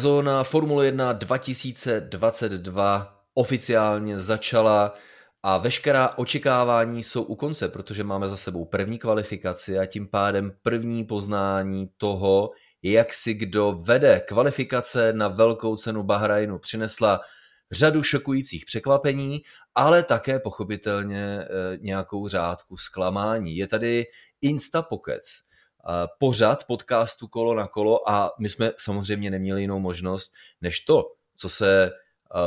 Sezóna Formule 1 2022 oficiálně začala a veškerá očekávání jsou u konce, protože máme za sebou první kvalifikaci a tím pádem první poznání toho, jak si kdo vede. Kvalifikace na velkou cenu Bahrajnu přinesla řadu šokujících překvapení, ale také pochopitelně eh, nějakou řádku zklamání. Je tady Instapokec, pořad podcastu Kolo na kolo a my jsme samozřejmě neměli jinou možnost, než to, co se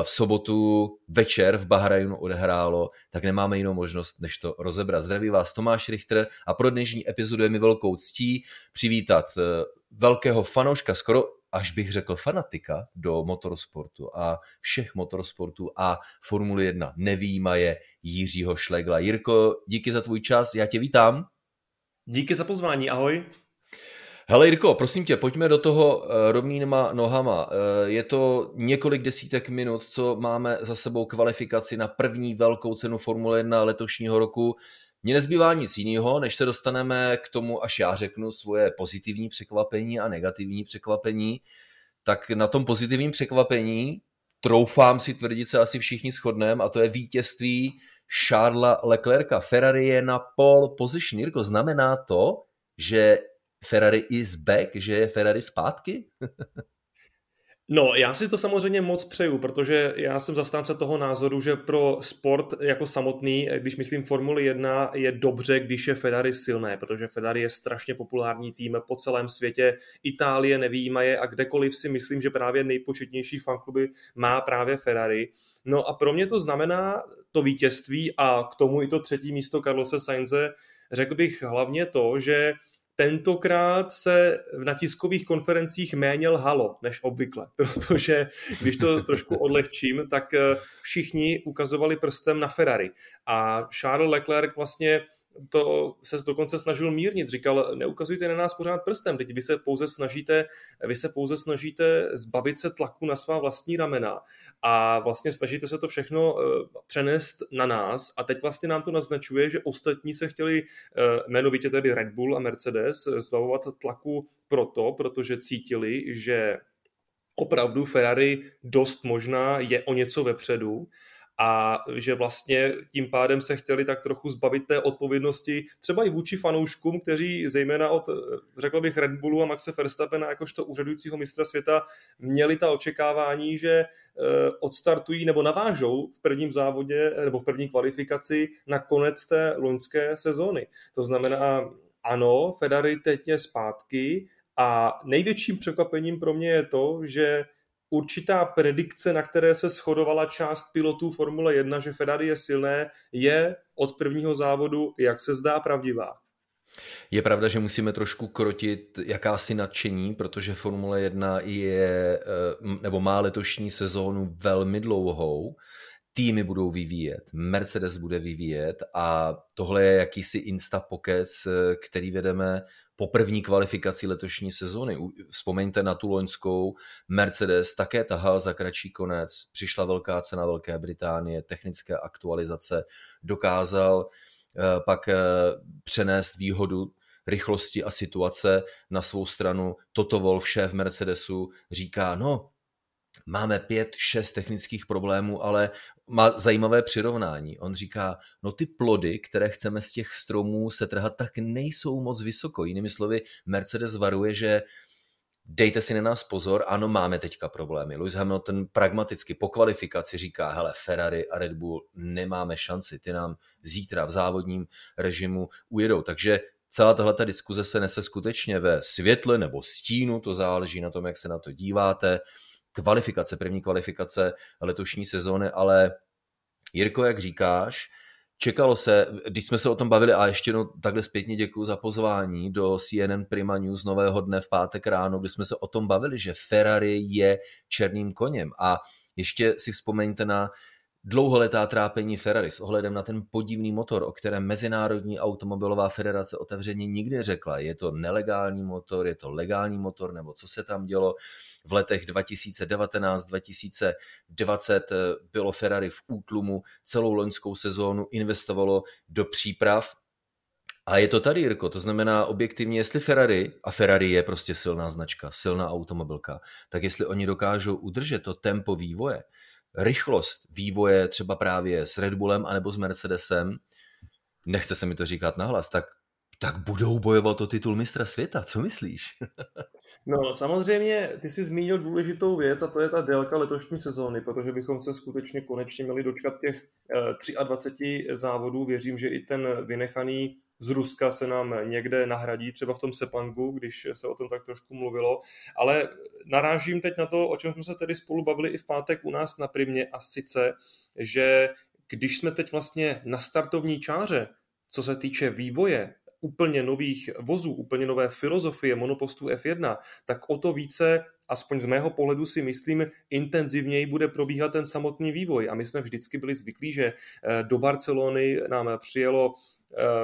v sobotu večer v Bahrajnu odehrálo, tak nemáme jinou možnost, než to rozebrat. Zdraví vás Tomáš Richter a pro dnešní epizodu je mi velkou ctí přivítat e, velkého fanouška, skoro až bych řekl fanatika do motorsportu a všech motorsportů a Formule 1 nevýjímaje Jiřího Šlegla. Jirko, díky za tvůj čas, já tě vítám. Díky za pozvání, ahoj. Hele Jirko, prosím tě, pojďme do toho eh, rovnýma nohama. Eh, je to několik desítek minut, co máme za sebou kvalifikaci na první velkou cenu Formule 1 letošního roku. Mně nezbývá nic jiného, než se dostaneme k tomu, až já řeknu svoje pozitivní překvapení a negativní překvapení. Tak na tom pozitivním překvapení troufám si tvrdit se asi všichni shodneme a to je vítězství Charlesa Leclerca. Ferrari je na pole position. Jirko, znamená to, že Ferrari is back, že je Ferrari zpátky? No, já si to samozřejmě moc přeju, protože já jsem zastánce toho názoru, že pro sport jako samotný, když myslím Formuli 1, je dobře, když je Ferrari silné, protože Ferrari je strašně populární tým po celém světě, Itálie nevýjímaje a kdekoliv si myslím, že právě nejpočetnější fankluby má právě Ferrari. No a pro mě to znamená to vítězství a k tomu i to třetí místo Carlose Sainze, řekl bych hlavně to, že tentokrát se na tiskových konferencích méně lhalo než obvykle, protože když to trošku odlehčím, tak eh, všichni ukazovali prstem na Ferrari. A Charles Leclerc vlastně to se dokonce snažil mírnit. Říkal, neukazujte na nás pořád prstem, teď vy se pouze snažíte, vy se pouze snažíte zbavit se tlaku na svá vlastní ramena a vlastně snažíte se to všechno uh, přenést na nás. A teď vlastně nám to naznačuje, že ostatní se chtěli, uh, jmenovitě tedy Red Bull a Mercedes, zbavovat tlaku proto, protože cítili, že opravdu Ferrari dost možná je o něco vepředu a že vlastně tím pádem se chtěli tak trochu zbavit té odpovědnosti třeba i vůči fanouškům, kteří zejména od, řekl bych, Red Bullu a Maxe Verstappena jakožto úřadujícího mistra světa měli ta očekávání, že eh, odstartují nebo navážou v prvním závodě nebo v první kvalifikaci na konec té loňské sezóny. To znamená, ano, Ferrari teď je zpátky a největším překvapením pro mě je to, že určitá predikce, na které se shodovala část pilotů Formule 1, že Ferrari je silné, je od prvního závodu, jak se zdá, pravdivá. Je pravda, že musíme trošku krotit jakási nadšení, protože Formule 1 je, eh, nebo má letošní sezónu velmi dlouhou. Týmy budou vyvíjet, Mercedes bude vyvíjet a tohle je jakýsi instapokec, eh, který vedeme po první kvalifikaci letošní sezóny. Vzpomeňte na tu loňskou, Mercedes také tahal za kratší konec, přišla velká cena Velké Británie, technické aktualizace, dokázal eh, pak eh, přenést výhodu rychlosti a situace na svou stranu. Toto Wolf, šéf Mercedesu, říká, no, máme pět, šest technických problémů, ale má zajímavé přirovnání. On říká, no ty plody, které chceme z těch stromů setrhat, tak nejsou moc vysoko. Jinými slovy, Mercedes varuje, že dejte si na nás pozor, ano, máme teďka problémy. Lewis Hamilton pragmaticky po kvalifikaci říká, hele, Ferrari a Red Bull nemáme šanci, ty nám zítra v závodním režimu ujedou. Takže celá tahle diskuze se nese skutečně ve světle nebo stínu, to záleží na tom, jak se na to díváte kvalifikace, první kvalifikace letošní sezóny, ale Jirko, jak říkáš, čekalo se, když jsme se o tom bavili, a ještě no, takhle zpětně děkuji za pozvání do CNN Prima News nového dne v pátek ráno, kdy jsme se o tom bavili, že Ferrari je černým koněm. A ještě si vzpomeňte na dlouholetá trápení Ferrari s ohledem na ten podivný motor, o kterém Mezinárodní automobilová federace otevřeně nikdy řekla. Je to nelegální motor, je to legální motor, nebo co se tam dělo. V letech 2019-2020 eh, bylo Ferrari v útlumu, celou loňskou sezónu investovalo do příprav A je to tady, Jirko, to znamená objektivně, jestli Ferrari, a Ferrari je prostě silná značka, silná automobilka, tak jestli oni dokážou udržet to tempo vývoje, rychlost vývoje třeba právě s Red Bullem anebo s Mercedesem, nechce se mi to říkat nahlas, tak, tak budou bojovat o titul mistra světa. Co myslíš? No samozřejmě, ty jsi zmínil důležitou věc a to je ta délka letošní sezóny, protože bychom se skutečně konečně měli dočkat těch 23 eh, závodů. Věřím, že i ten vynechaný z Ruska se nám někde nahradí, třeba v tom Sepangu, když se o tom tak trošku mluvilo. Ale narážím teď na to, o čem jsme se tedy spolu bavili i v pátek u nás na Primě, a sice, že když jsme teď vlastně na startovní čáře, co se týče vývoje úplně nových vozů, úplně nové filozofie monopostů F1, tak o to více, aspoň z mého pohledu si myslím, intenzivněji bude probíhat ten samotný vývoj. A my jsme vždycky byli zvyklí, že eh, do Barcelony nám přijelo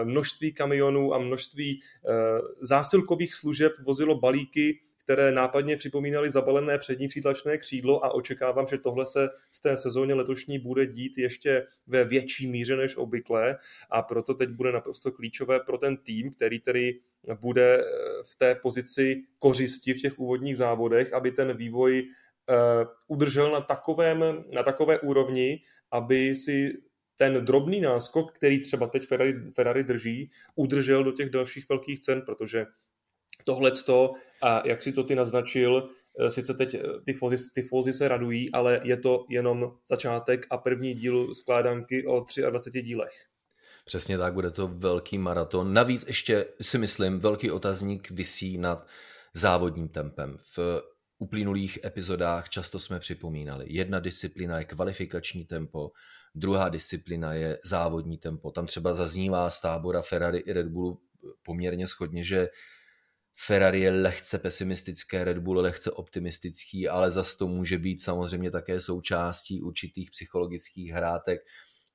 množství kamionů a množství eh, zásilkových služeb vozilo balíky které nápadně připomínaly zabalené přední přítlačné křídlo a očekávám, že tohle se v té sezóně letošní bude dít ještě ve větší míře než obvykle a proto teď bude naprosto klíčové pro ten tým, který tedy bude eh, v té pozici kořisti v těch úvodních závodech, aby ten vývoj eh, udržel na, takovém, na takové úrovni, aby si ten drobný náskok, který třeba teď Ferrari, Ferrari drží, udržel do těch dalších velkých cen, protože tohleto, a jak si to ty naznačil, eh, sice teď eh, ty fózy, ty fózy se radují, ale je to jenom začátek a první díl skládanky o 23 dílech. Přesně tak, bude to velký maraton. Navíc ještě si myslím, velký otazník visí nad závodním tempem. V uplynulých epizodách často jsme připomínali, jedna disciplína je kvalifikační tempo, druhá disciplína je závodní tempo. Tam třeba zaznívá z tábora Ferrari i Red Bullu poměrně schodně, že Ferrari je lehce pesimistické, Red Bull lehce optimistický, ale zas to může být samozřejmě také součástí určitých psychologických hrátek.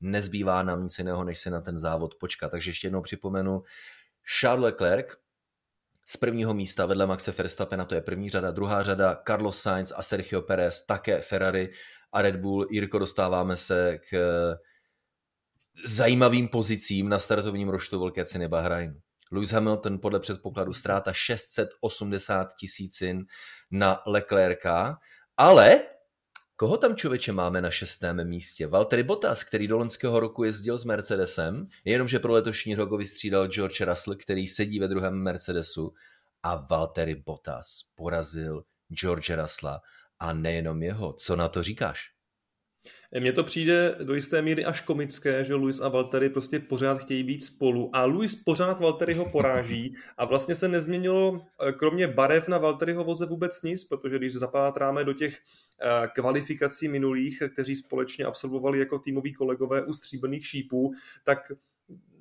Nezbývá nám nic jiného, než se na ten závod počkat. Takže ještě jednou připomenu, Charles Leclerc z prvního místa vedle Maxe Verstappena, to je první řada, druhá řada Carlos Sainz a Sergio Perez, také Ferrari a Red Bull. Jirko, dostáváme se k zajímavým pozicím na startovním roštu velké ceny Bahrajnu. Lewis Hamilton podle předpokladu ztráta 680 tisícin na Leclerca, ale koho tam člověče máme na šestém místě? Valtteri Bottas, který do loňského roku jezdil s Mercedesem, jenomže pro letošní rok vystřídal George Russell, který sedí ve druhém Mercedesu a Valtteri Bottas porazil George Russella a nejenom jeho. Co na to říkáš? Mně to přijde do jisté míry až komické, že Luis a Valtteri prostě pořád chtějí být spolu a Luis pořád Valtteriho poráží a vlastně se nezměnilo eh, kromě barev na Valtteriho voze vůbec nic, protože když zapátráme do těch eh, kvalifikací minulých, kteří společně absolvovali jako týmoví kolegové u stříbrných šípů, tak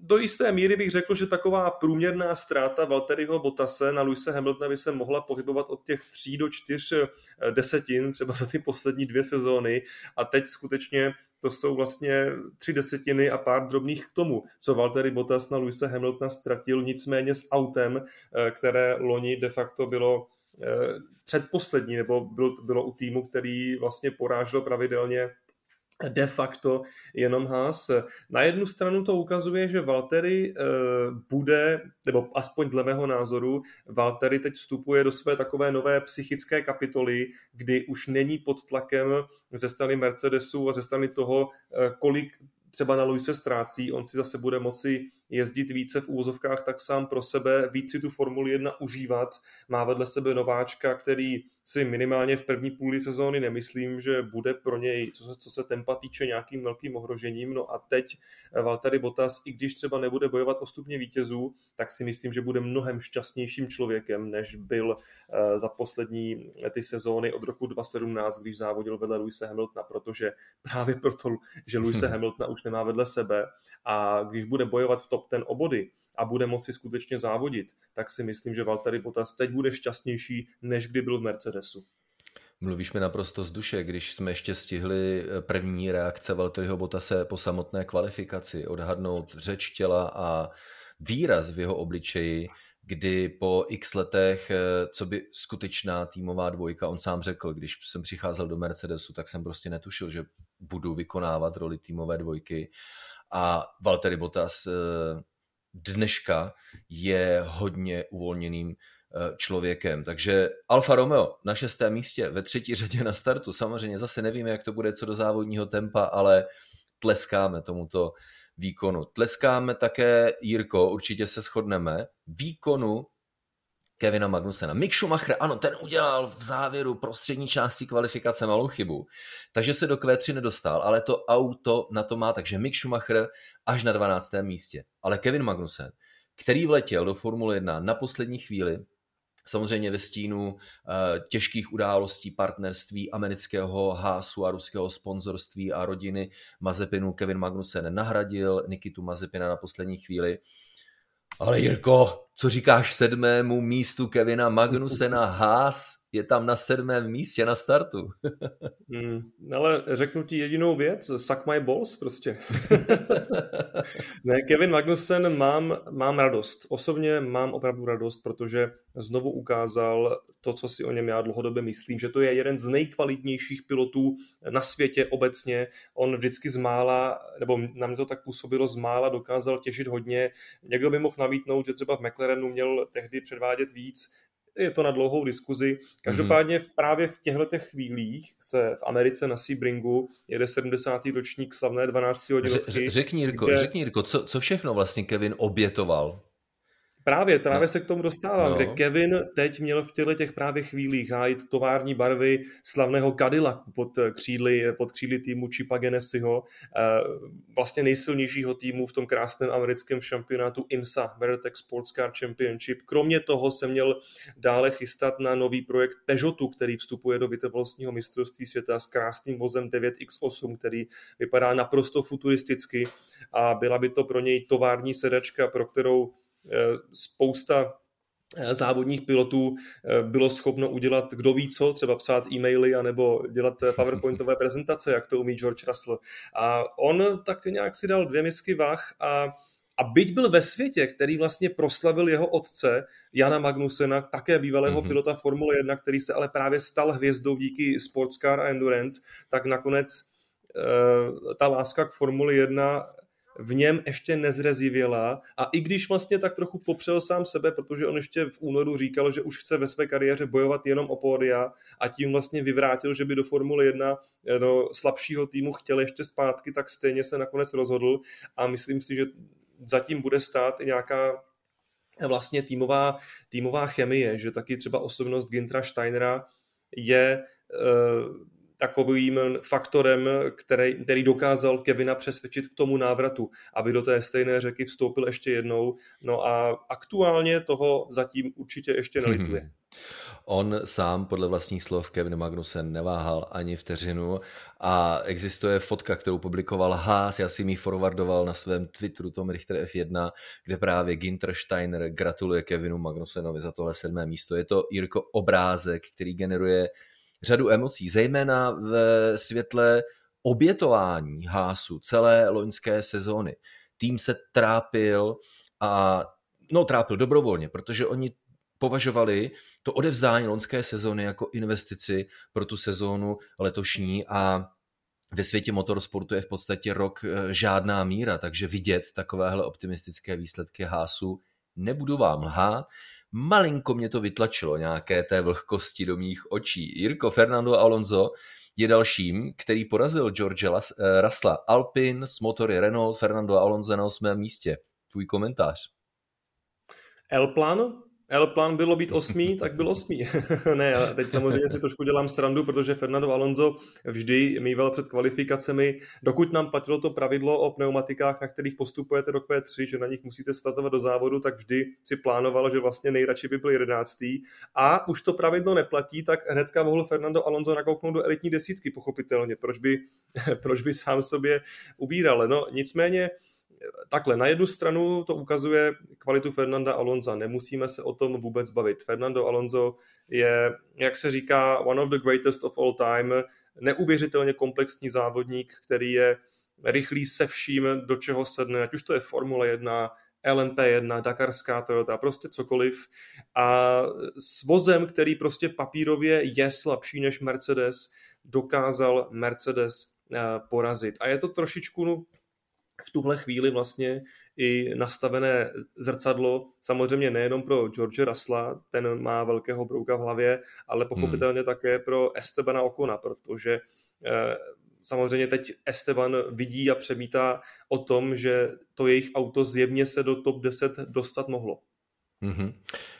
do jisté míry bych řekl, že taková průměrná ztráta Valtteriho Bottase na Luise Hamiltona by se mohla pohybovat od těch 3 do 4 eh, desetin, třeba za ty poslední dvě sezóny. A teď skutečně to jsou vlastně tři desetiny a pár drobných k tomu, co Valtteri Bottas na Luise Hamiltona ztratil, nicméně s autem, eh, které loni de facto bylo eh, předposlední, nebo bylo, bylo u týmu, který vlastně porážel pravidelně de facto jenom Haas. Na jednu stranu to ukazuje, že Valtteri eh, bude, nebo aspoň dle mého názoru, Valtteri teď vstupuje do své takové nové psychické kapitoly, kdy už není pod tlakem ze strany Mercedesu a ze strany toho, eh, kolik třeba na Luise ztrácí, on si zase bude moci jezdit více v úvozovkách tak sám pro sebe, víc si tu Formuli 1 užívat, má vedle sebe nováčka, který si minimálně v první půli sezóny nemyslím, že bude pro něj, co se, co se tempa týče, nějakým velkým ohrožením. No a teď Valtteri Bottas, i když třeba nebude bojovat o stupně vítězů, tak si myslím, že bude mnohem šťastnějším člověkem, než byl eh, za poslední ty sezóny od roku 2017, když závodil vedle Luise Hamiltona, protože právě proto, že Luise Hamiltona už nemá vedle sebe a když bude bojovat v top ten obody a bude moci skutečně závodit, tak si myslím, že Valtteri Bottas teď bude šťastnější, než kdy byl v Mercedesu. Mluvíš mi naprosto z duše, když jsme ještě stihli eh, první reakce Valtteriho Bottase po samotné kvalifikaci, odhadnout řeč těla a výraz v jeho obličeji, kdy po x letech, eh, co by skutečná týmová dvojka, on sám řekl, když jsem přicházel do Mercedesu, tak jsem prostě netušil, že budu vykonávat roli týmové dvojky a Valtteri Bottas eh, dneška je hodně uvolněným eh, člověkem. Takže Alfa Romeo na šestém místě, ve třetí řadě na startu. Samozřejmě zase nevíme, jak to bude co do závodního tempa, ale tleskáme tomuto výkonu. Tleskáme také, Jirko, určitě se shodneme, výkonu Kevina Magnusena. Mick Schumacher, ano, ten udělal v závěru prostřední části kvalifikace malou chybu, takže se do Q3 nedostal, ale to auto na to má, takže Mick Schumacher až na 12. místě. Ale Kevin Magnussen, který vletěl do Formule 1 na poslední chvíli, samozřejmě ve stínu uh, těžkých událostí partnerství amerického Hásu a ruského sponzorství a rodiny Mazepinu Kevin Magnussen nahradil Nikitu Mazepina na poslední chvíli. Ale Jirko, co říkáš sedmému místu Kevina Magnusena Haas je tam na sedmém místě na startu. mm, ale řeknu ti jedinou věc, suck my balls prostě. ne, Kevin Magnussen mám, mám radost. Osobně mám opravdu radost, protože znovu ukázal to, co si o něm já dlouhodobě myslím, že to je jeden z nejkvalitnějších pilotů na světě obecně. On vždycky z mála, nebo na mě to tak působilo, z mála dokázal těžit hodně. Někdo by mohl navítnout, že třeba v McLarenu měl tehdy předvádět víc, je to na dlouhou diskuzi. Každopádně mm-hmm. právě v těchto chvílích se v Americe na Sebringu jede 70. ročník slavné 12 hodinovky. Řekni, Jirko, kde... řekni Jirko co, co všechno vlastně Kevin obětoval Právě, právě no. se k tomu dostávám, no. kde Kevin teď měl v těchto těch právě chvílích hájit tovární barvy slavného Cadillacu pod křídly, pod křídly týmu Chipa Genesiho, eh, vlastně nejsilnějšího týmu v tom krásném americkém šampionátu IMSA, WeatherTech Sports Car Championship. Kromě toho se měl dále chystat na nový projekt Peugeotu, který vstupuje do vytrvalostního mistrovství světa s krásným vozem 9X8, který vypadá naprosto futuristicky a byla by to pro něj tovární sedačka, pro kterou Eh, spousta eh, závodních pilotů eh, bylo schopno udělat kdo ví co, třeba psát e-maily anebo dělat powerpointové prezentace, jak to umí George Russell. A on tak nějak si dal dvě misky vah a a byť byl ve světě, který vlastně proslavil jeho otce, Jana Magnusena, také bývalého mm-hmm. pilota Formule 1, který se ale právě stal hvězdou díky Sportscar a Endurance, tak nakonec ta láska k Formuli 1 v něm ještě nezrezivěla a i když vlastně tak trochu popřel sám sebe, protože on ještě v únoru říkal, že už chce ve své kariéře bojovat jenom o pódia a tím vlastně vyvrátil, že by do Formule 1 no, slabšího týmu chtěl ještě zpátky, tak stejně se nakonec rozhodl a myslím si, že zatím bude stát i nějaká vlastně týmová, týmová chemie, že taky třeba osobnost Gintra Steinera je uh, takovým faktorem, který, který dokázal Kevina přesvědčit k tomu návratu, aby do té stejné řeky vstoupil ještě jednou. No a aktuálně toho zatím určitě ještě nelituje. Hmm. On sám podle vlastních slov Kevin Magnussen neváhal ani vteřinu a existuje fotka, kterou publikoval Haas, já si mi forwardoval na svém Twitteru Tom Richter F1, kde právě Ginter Steiner gratuluje Kevinu Magnusenovi za tohle sedmé místo. Je to Jirko obrázek, který generuje řadu emocí, zejména v světle obětování Hásu celé loňské sezóny. Tým se trápil a no trápil dobrovolně, protože oni považovali to odevzdání loňské sezóny jako investici pro tu sezónu letošní a ve světě motorsportu je v podstatě rok eh, žádná míra, takže vidět takovéhle optimistické výsledky Hásu nebudu vám lhát, malinko mě to vytlačilo nějaké té vlhkosti do mých očí. Jirko Fernando Alonso je dalším, který porazil George eh, Russella. Alpin s motory Renault, Fernando Alonso na osmém místě. Tvůj komentář. El Plano? L plán bylo být osmý, tak byl osmý. ne, já teď samozřejmě si trošku dělám srandu, protože Fernando Alonso vždy mýval před kvalifikacemi, dokud nám platilo to pravidlo o pneumatikách, na kterých postupujete do Q3, že na nich musíte startovat do závodu, tak vždy si plánoval, že vlastně nejradši by byl jedenáctý. A už to pravidlo neplatí, tak hnedka mohl Fernando Alonso nakouknout do elitní desítky, pochopitelně. Proč by, proč by sám sobě ubíral? No, nicméně takhle, na jednu stranu to ukazuje kvalitu Fernanda Alonza, nemusíme se o tom vůbec bavit. Fernando Alonso je, jak se říká, one of the greatest of all time, neuvěřitelně komplexní závodník, který je rychlý se vším, do čeho sedne, ať už to je Formule 1, LMP1, Dakarská Toyota, prostě cokoliv. A s vozem, který prostě papírově je slabší než Mercedes, dokázal Mercedes eh, porazit. A je to trošičku v tuhle chvíli vlastně i nastavené zrcadlo, samozřejmě nejenom pro George Russella, ten má velkého brouka v hlavě, ale pochopitelně hmm. také pro Estebana Okona, protože eh, samozřejmě teď Esteban vidí a přemítá o tom, že to jejich auto zjevně se do top 10 dostat mohlo. Mm-hmm.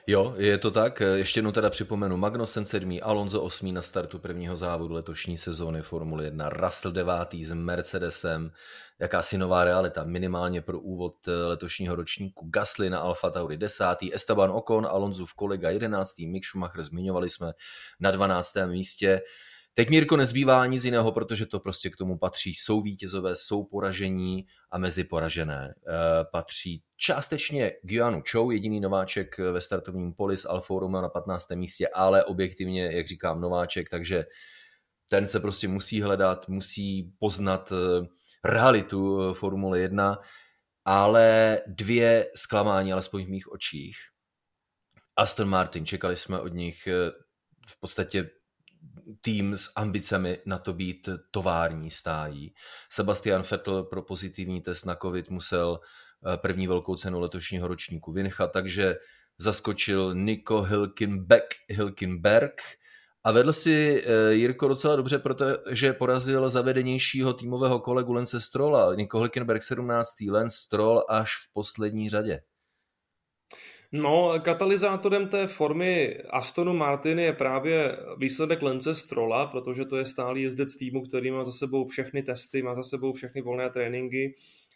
Jo, je to tak. Ještě jednou teda připomenu. Magnussen 7. Alonso 8. na startu prvního závodu letošní sezóny Formule 1. Russell 9. s Mercedesem. Jakási nová realita, minimálně pro úvod letošního ročníku. Gasly na Alfa Tauri 10. Esteban Ocon, Alonso v kolega 11. Mick Schumacher zmiňovali jsme na 12. místě. Teď Mírko nezbývá nic jiného, protože to prostě k tomu patří. Jsou vítězové, jsou poražení a mezi poražené e, patří částečně Guianu Chou, jediný nováček ve startovním poli s Alfa Romeo na 15. místě, ale objektivně, jak říkám, nováček, takže ten se prostě musí hledat, musí poznat eh, realitu eh, Formule 1, ale dvě zklamání, alespoň v mých očích. Aston Martin, čekali jsme od nich v podstatě tým s ambicemi na to být tovární stájí. Sebastian Vettel pro pozitivní test na COVID musel eh, první velkou cenu letošního ročníku vynechat, takže zaskočil Nico Hilkenbeck, Hilkenberg a vedl si eh, Jirko docela dobře, protože porazil zavedenějšího týmového kolegu Lence Strolla. Nico Hilkenberg 17. Lance Stroll až v poslední řadě. No, katalyzátorem té formy Astonu Martin je právě výsledek Lence Strolla, protože to je stálý jezdec týmu, který má za sebou všechny testy, má za sebou všechny volné tréninky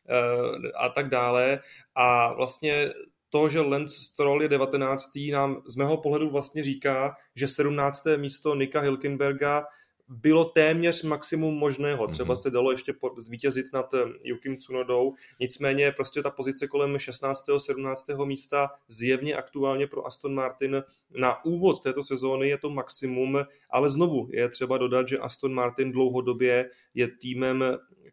eh, a tak dále. A vlastně to, že Lance Stroll je 19. nám z mého pohledu vlastně říká, že 17. místo Nika Hilkenberga bylo téměř maximum možného. Třeba mhm. se dalo ještě zvítězit nad eh, Yukim Tsunodou, nicméně prostě ta pozice kolem 16. 17. místa zjevně aktuálně pro Aston Martin na úvod této sezóny je to maximum, ale znovu je třeba dodat, že Aston Martin dlouhodobě je týmem,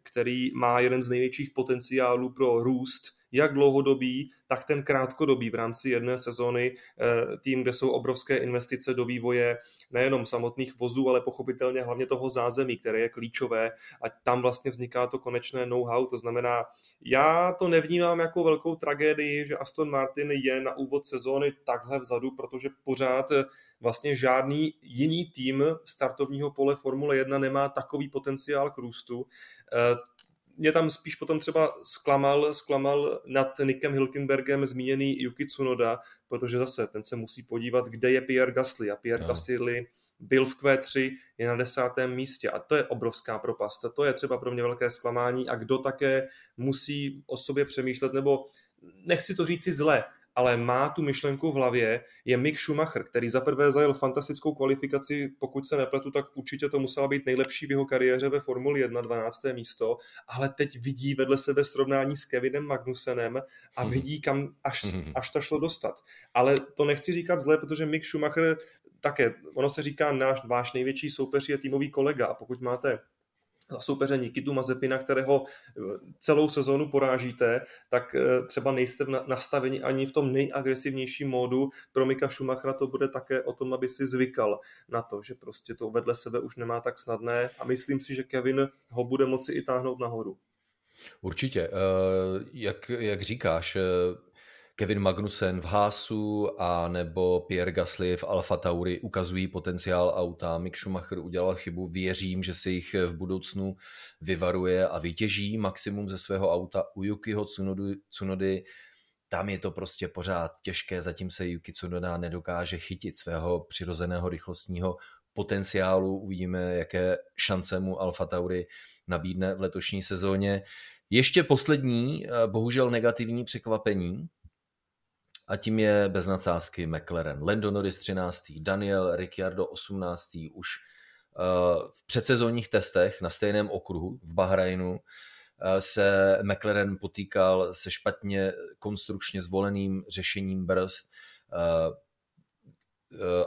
který má jeden z největších potenciálů pro růst jak dlouhodobý, tak ten krátkodobý v rámci jedné sezóny, eh, tým, kde jsou obrovské investice do vývoje nejenom samotných vozů, ale pochopitelně hlavně toho zázemí, které je klíčové a tam vlastně vzniká to konečné know-how, to znamená, já to nevnímám jako velkou tragédii, že Aston Martin je na úvod sezóny takhle vzadu, protože pořád eh, vlastně žádný jiný tým startovního pole Formule 1 nemá takový potenciál k růstu. Mě tam spíš potom třeba zklamal, zklamal nad Nikem Hilkenbergem zmíněný Yuki Tsunoda, protože zase ten se musí podívat, kde je Pierre Gasly a Pierre no. Gasly byl v Q3, je na desátém místě a to je obrovská propast. To je třeba pro mě velké zklamání a kdo také musí o sobě přemýšlet, nebo nechci to říci zle, ale má tu myšlenku v hlavě, je Mick Schumacher, který zaprvé zajel fantastickou kvalifikaci, pokud se nepletu, tak určitě to musela být nejlepší v jeho kariéře ve Formuli 1, 12. místo, ale teď vidí vedle sebe srovnání s Kevinem Magnusenem a mhm. vidí, kam až, mhm. až to šlo dostat. Ale to nechci říkat zle, protože Mick Schumacher také, ono se říká, náš, váš největší soupeř je týmový kolega a pokud máte za soupeře Nikitu Mazepina, kterého eh, celou sezónu porážíte, tak eh, třeba nejste nastaveni ani v tom nejagresivnějším módu. Pro Mika Schumachera to bude také o tom, aby si zvykal na to, že prostě to vedle sebe už nemá tak snadné a myslím si, že Kevin ho bude moci i táhnout nahoru. Určitě. Eh, jak, jak říkáš, Kevin Magnussen v Haasu a nebo Pierre Gasly v Alfa Tauri ukazují potenciál auta. Mick Schumacher udělal chybu, věřím, že se jich v budoucnu vyvaruje a vytěží maximum ze svého auta. U Yukiho Tsunody, Tsunody tam je to prostě pořád těžké, zatím se Yuki Tsunoda nedokáže chytit svého přirozeného rychlostního potenciálu. Uvidíme, jaké šance mu Alfa Tauri nabídne v letošní sezóně. Ještě poslední, eh, bohužel negativní překvapení, a tím je bez nadsázky McLaren. Lando Norris 13. Daniel Ricciardo 18. už uh, v předsezónních testech na stejném okruhu v Bahrajnu uh, se McLaren potýkal se špatně konstrukčně zvoleným řešením brzd. Uh,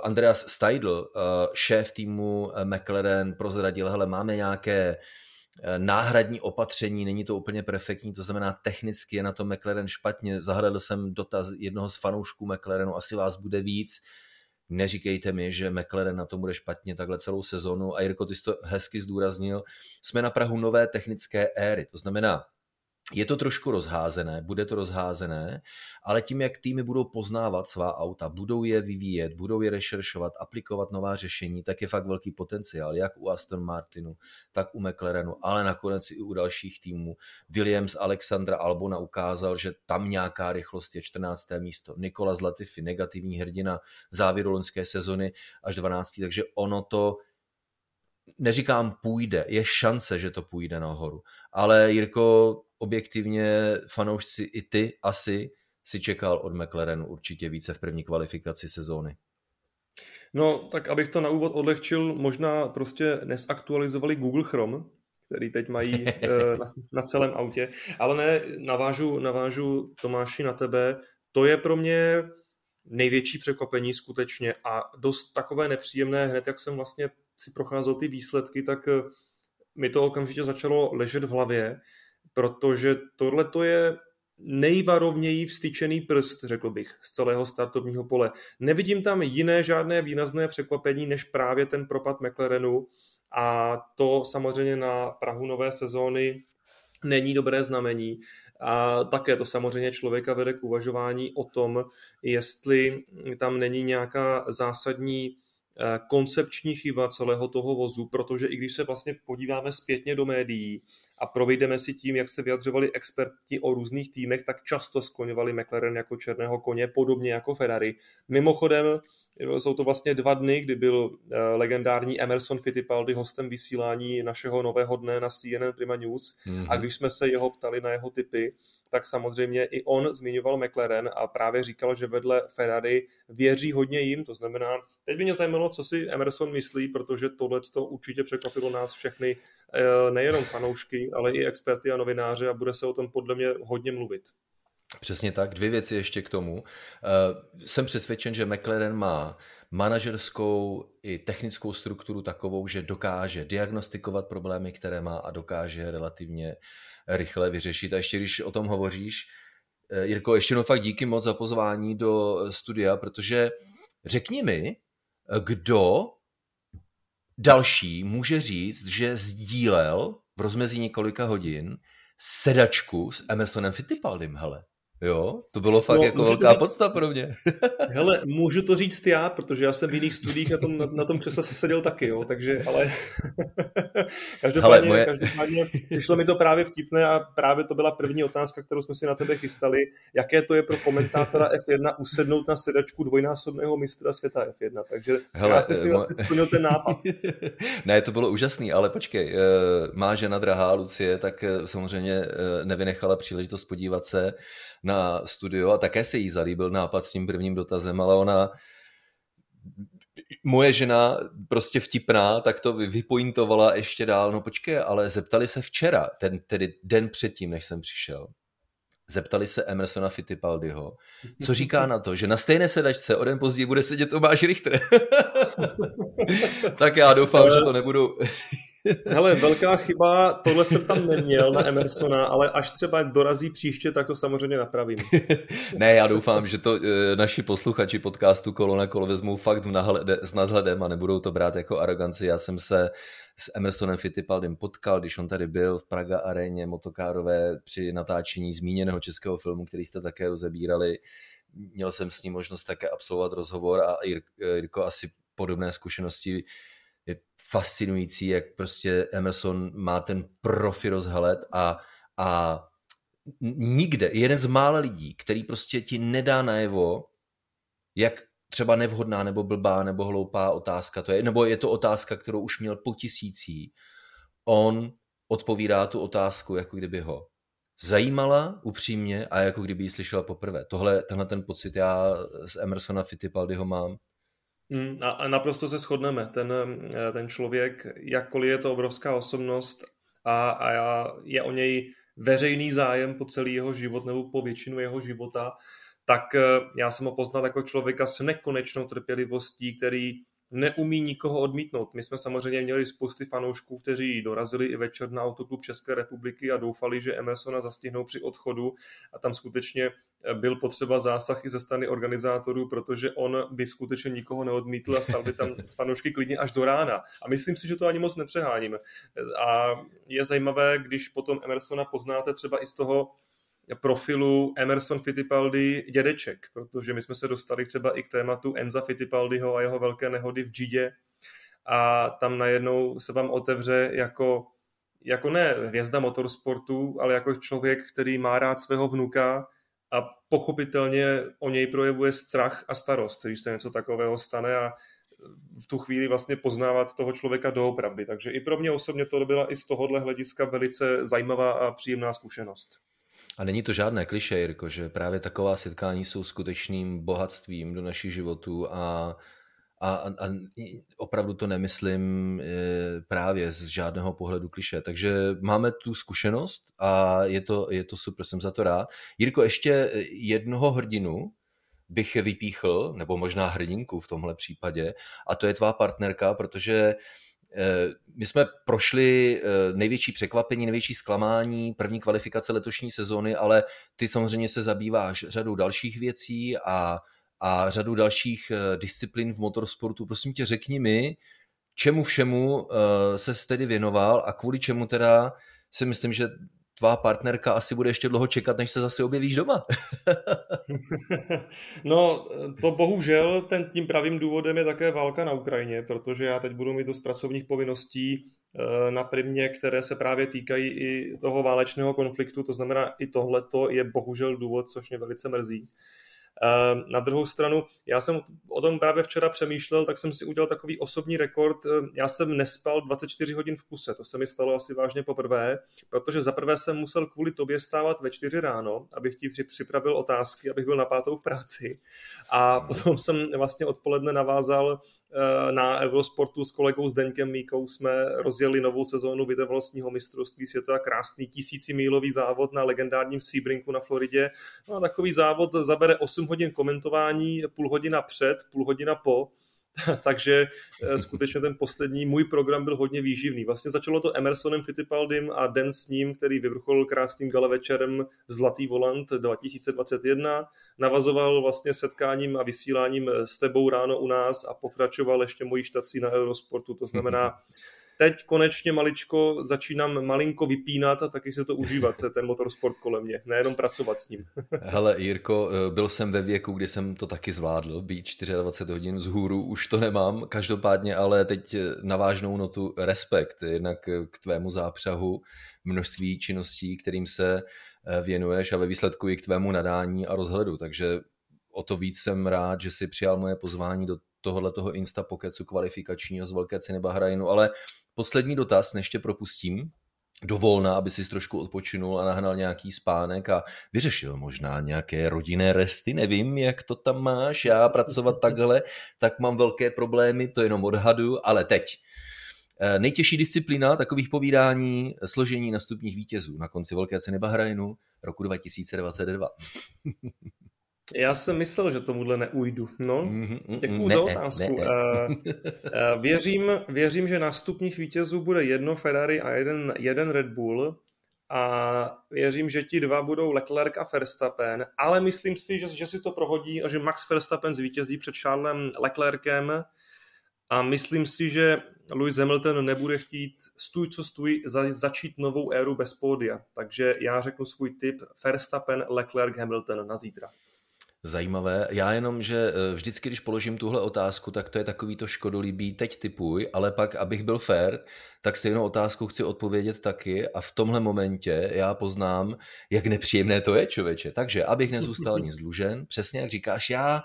Andreas Steidl, šéf týmu McLaren, prozradil, hele, máme nějaké Eh, náhradní opatření, není to úplně perfektní, to znamená technicky je na to McLaren špatně. Zahledal jsem dotaz jednoho z fanoušků McLarenu, asi vás bude víc. Neříkejte mi, že McLaren na tom bude špatně takhle celou sezonu. A Jirko, ty jsi to hezky zdůraznil. Jsme na Prahu nové technické éry, to znamená, je to trošku rozházené, bude to rozházené, ale tím, jak týmy budou poznávat svá auta, budou je vyvíjet, budou je rešeršovat, aplikovat nová řešení, tak je fakt velký potenciál, jak u Aston Martinu, tak u McLarenu, ale nakonec i u dalších týmů. Williams Alexandra Albona ukázal, že tam nějaká rychlost je 14. místo. Nikola Zlatify, negativní hrdina závěru loňské sezony až 12. Takže ono to neříkám půjde, je šance, že to půjde nahoru. Ale Jirko, objektivně fanoušci i ty asi si čekal od McLarenu určitě více v první kvalifikaci sezóny. No, tak abych to na úvod odlehčil, možná prostě nesaktualizovali Google Chrome, který teď mají eh, na, na celém autě. Ale ne, navážu, navážu Tomáši na tebe. To je pro mě největší překvapení skutečně a dost takové nepříjemné, hned jak jsem vlastně si procházel ty výsledky, tak eh, mi to okamžitě začalo ležet v hlavě, protože tohle to je nejvarovněji vstyčený prst, řekl bych, z celého startovního pole. Nevidím tam jiné žádné výrazné překvapení, než právě ten propad McLarenu a to samozřejmě na Prahu nové sezóny není dobré znamení. A také to samozřejmě člověka vede k uvažování o tom, jestli tam není nějaká zásadní koncepční chyba celého toho vozu, protože i když se vlastně podíváme zpětně do médií a provejdeme si tím, jak se vyjadřovali experti o různých týmech, tak často skloňovali McLaren jako černého koně, podobně jako Ferrari. Mimochodem, jsou to vlastně dva dny, kdy byl eh, legendární Emerson Fittipaldi hostem vysílání našeho nového dne na CNN Prima News mm-hmm. a když jsme se jeho ptali na jeho typy, tak samozřejmě i on zmiňoval McLaren a právě říkal, že vedle Ferrari věří hodně jim, to znamená, teď by mě zajímalo, co si Emerson myslí, protože tohle to určitě překvapilo nás všechny, eh, nejenom fanoušky, ale i experty a novináře a bude se o tom podle mě hodně mluvit. Přesně tak. Dvě věci ještě k tomu. Eh, jsem přesvědčen, že McLaren má manažerskou i technickou strukturu takovou, že dokáže diagnostikovat problémy, které má a dokáže relativně rychle vyřešit. A ještě když o tom hovoříš, eh, Jirko, ještě jednou fakt díky moc za pozvání do studia, protože řekni mi, kdo další může říct, že sdílel v rozmezí několika hodin sedačku s Emersonem Fittipaldim, hele. Jo, to bylo fakt no, jako velká říct, podsta pro mě. hele, můžu to říct já, protože já jsem v jiných studiích na tom, na, na tom přesně se seděl taky, jo, takže, ale každopádně, hele, moje... každopádně přišlo mi to právě vtipné a právě to byla první otázka, kterou jsme si na tebe chystali, jaké to je pro komentátora F1 usednout na sedačku dvojnásobného mistra světa F1, takže hele, já jsem si vlastně splnil ten nápad. ne, to bylo úžasný, ale počkej, eh, má žena drahá Lucie, tak eh, samozřejmě eh, nevynechala příležitost podívat se na studio a také se jí zalíbil nápad s tím prvním dotazem, ale ona moje žena prostě vtipná, tak to vypointovala ještě dál. No počkej, ale zeptali se včera, ten, tedy den předtím, než jsem přišel. Zeptali se Emersona Fittipaldiho, co říká na to, že na stejné sedačce o den později bude sedět Tomáš Richter. tak já doufám, že to nebudu Hele, velká chyba, tohle jsem tam neměl na Emersona, ale až třeba dorazí příště, tak to samozřejmě napravím. ne, já doufám, že to e, naši posluchači podcastu Kolo na kolo vezmou fakt v nahlede, s nadhledem a nebudou to brát jako aroganci. Já jsem se s Emersonem Fittipaldem potkal, když on tady byl v Praga aréně motokárové při natáčení zmíněného českého filmu, který jste také rozebírali. Měl jsem s ním možnost také absolvovat rozhovor a Jirko asi podobné zkušenosti fascinující, jak prostě Emerson má ten profi rozhled a, a nikde, jeden z mála lidí, který prostě ti nedá najevo, jak třeba nevhodná nebo blbá nebo hloupá otázka to je, nebo je to otázka, kterou už měl po tisící, on odpovídá tu otázku, jako kdyby ho zajímala upřímně a jako kdyby ji slyšela poprvé. Tohle, tenhle ten pocit já z Emersona Fittipaldiho mám a, a naprosto se shodneme. Ten, eh, ten člověk, jakkoliv je to obrovská osobnost a, a je o něj veřejný zájem po celý jeho život nebo po většinu jeho života, tak eh, já jsem ho poznal jako člověka s nekonečnou trpělivostí, který neumí nikoho odmítnout. My jsme samozřejmě měli spousty fanoušků, kteří dorazili i večer na Autoklub České republiky a doufali, že Emersona zastihnou při odchodu a tam skutečně byl potřeba zásah i ze strany organizátorů, protože on by skutečně nikoho neodmítl a stal by tam s fanoušky klidně až do rána. A myslím si, že to ani moc nepřeháním. A je zajímavé, když potom Emersona poznáte třeba i z toho, profilu Emerson Fittipaldi dědeček, protože my jsme se dostali třeba i k tématu Enza Fittipaldiho a jeho velké nehody v Gidě a tam najednou se vám otevře jako, jako ne hvězda motorsportu, ale jako člověk, který má rád svého vnuka a pochopitelně o něj projevuje strach a starost, když se něco takového stane a v tu chvíli vlastně poznávat toho člověka doopravdy. Takže i pro mě osobně to byla i z tohohle hlediska velice zajímavá a příjemná zkušenost. A není to žádné kliše, Jirko, že právě taková setkání jsou skutečným bohatstvím do našich životů a, a, a opravdu to nemyslím e, právě z žádného pohledu kliše. Takže máme tu zkušenost a je to, je to super, jsem za to rád. Jirko, ještě jednoho hrdinu bych vypíchl, nebo možná hrdinku v tomhle případě, a to je tvá partnerka, protože my jsme prošli eh, největší překvapení, největší zklamání první kvalifikace letošní sezóny, ale ty samozřejmě se zabýváš řadou dalších věcí a, a řadu dalších eh, disciplín v motorsportu. Prosím tě, řekni mi, čemu všemu se tedy věnoval a kvůli čemu teda si myslím, že tvá partnerka asi bude ještě dlouho čekat, než se zase objevíš doma. no, to bohužel, ten tím pravým důvodem je také válka na Ukrajině, protože já teď budu mít dost pracovních povinností eh, na primě, které se právě týkají i toho válečného konfliktu, to znamená i tohleto je bohužel důvod, což mě velice mrzí. Ehm, na druhou stranu, já jsem o tom právě včera přemýšlel, tak jsem si udělal takový osobní rekord. Ehm, já jsem nespal 24 hodin v kuse, to se mi stalo asi vážně poprvé, protože zaprvé jsem musel kvůli tobě stávat ve 4 ráno, abych ti připravil otázky, abych byl na pátou v práci. A potom jsem vlastně odpoledne navázal na Eurosportu s kolegou Zdeňkem Míkou jsme rozjeli novou sezónu vytrvalostního mistrovství světa, krásný tisícimílový závod na legendárním Seabrinku na Floridě. No a takový závod zabere 8 8 hodin komentování, půl hodina před, půl hodina po, takže eh, skutečně ten poslední můj program byl hodně výživný. Vlastně začalo to Emersonem Fittipaldim a den s ním, který vyvrcholil krásným galavečerem Zlatý volant 2021. Navazoval vlastně setkáním a vysíláním s tebou ráno u nás a pokračoval ještě mojí štací na Eurosportu. To znamená, teď konečně maličko začínám malinko vypínat a taky se to užívat, ten motorsport kolem mě, nejenom pracovat s ním. Hele, Jirko, eh, byl jsem ve věku, kdy jsem to taky zvládl, být 24 hodin z hůru, už to nemám, každopádně, ale teď eh, na vážnou notu respekt, jednak eh, k tvému zápřahu, množství činností, kterým se věnuješ a ve výsledku i k tvému nadání a rozhledu, takže o to víc jsem rád, že si přijal moje pozvání do tohohle toho Insta Pokecu kvalifikačního z Velké ceny Bahrajnu, ale poslední dotaz, než tě propustím, dovolna, aby si trošku odpočinul a nahnal nějaký spánek a vyřešil možná nějaké rodinné resty, nevím, jak to tam máš, já pracovat takhle, tak mám velké problémy, to jenom odhadu, ale teď. Eh, nejtěžší disciplína takových povídání, složení nastupních vítězů na konci Velké ceny Bahrajnu roku 2022. Já jsem myslel, že tomuhle neujdu. No, mhm, mhm, děkuju ne, za otázku. Ne, ne. Uh, uh, věřím, věřím, že nástupních vítězů bude jedno Ferrari a jeden, jeden Red Bull a věřím, že ti dva budou Leclerc a Verstappen, ale myslím si, že, že si to prohodí a že Max Verstappen zvítězí před Charlesem Leclercem a myslím si, že Lewis Hamilton nebude chtít stůj co stůj za, začít novou éru bez pódia. Takže já řeknu svůj tip Verstappen, Leclerc, Hamilton na zítra. Zajímavé. Já jenom, že eh, vždycky, když položím tuhle otázku, tak to je takový to škodolibý, teď typuj, ale pak, abych byl fair, tak stejnou otázku chci odpovědět taky a v tomhle momentě já poznám, jak nepříjemné to je, člověče. Takže, abych nezůstal nic dlužen, přesně jak říkáš, já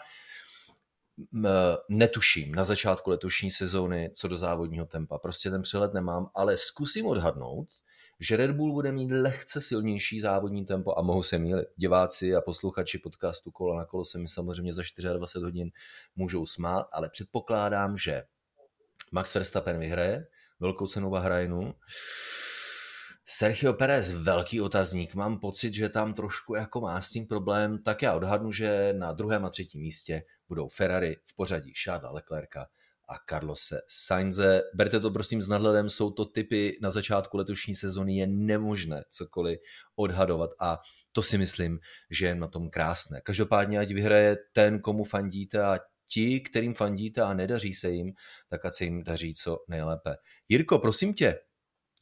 netuším na začátku letošní sezóny co do závodního tempa. Prostě ten přehled nemám, ale zkusím odhadnout, že Red Bull bude mít lehce silnější závodní tempo a mohou se mílit. Diváci a posluchači podcastu Kola na kolo se mi samozřejmě za 24 hodin můžou smát, ale předpokládám, že Max Verstappen vyhraje velkou cenu Bahrajnu. Sergio Perez, velký otazník. Mám pocit, že tam trošku jako má s tím problém. Tak já odhadnu, že na druhém a třetím místě budou Ferrari v pořadí Šáda Leclerca a Carlose Sainze. Berte to prosím s nadhledem, jsou to typy na začátku letošní sezony, je nemožné cokoliv odhadovat a to si myslím, že je na tom krásné. Každopádně, ať vyhraje ten, komu fandíte a ti, kterým fandíte a nedaří se jim, tak ať se jim daří co nejlépe. Jirko, prosím tě,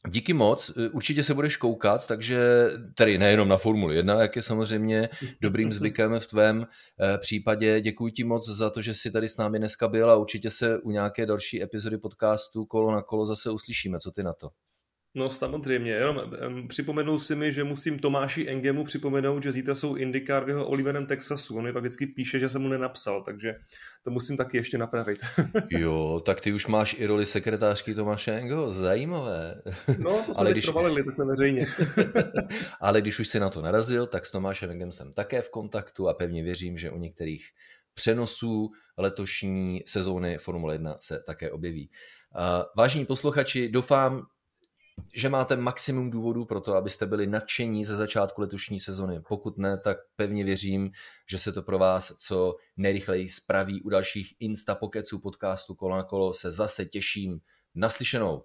Díky moc, určitě se budeš koukat, takže tedy nejenom na Formuli 1, jak je samozřejmě dobrým zvykem v tvém eh, případě. Děkuji ti moc za to, že jsi tady s námi dneska byl a určitě se u nějaké další epizody podcastu Kolo na kolo zase uslyšíme. Co ty na to? No samozřejmě, jenom um, připomenul si mi, že musím Tomáši Engemu připomenout, že zítra jsou IndyCar v jeho Oliverem Texasu. On mi pak vždycky píše, že jsem mu nenapsal, takže to musím taky ještě napravit. jo, tak ty už máš i roli sekretářky Tomáše Engeho, zajímavé. No, to jsme Ale když... provalili takhle veřejně. Ale když už si na to narazil, tak s Tomášem Engem jsem také v kontaktu a pevně věřím, že u některých přenosů letošní sezóny Formule 1 se také objeví. Vážení posluchači, doufám, že máte maximum důvodů pro to, abyste byli nadšení ze začátku letošní sezony. Pokud ne, tak pevně věřím, že se to pro vás co nejrychleji spraví u dalších Insta Pokeců podcastu Kolo na kolo. Se zase těším. Naslyšenou.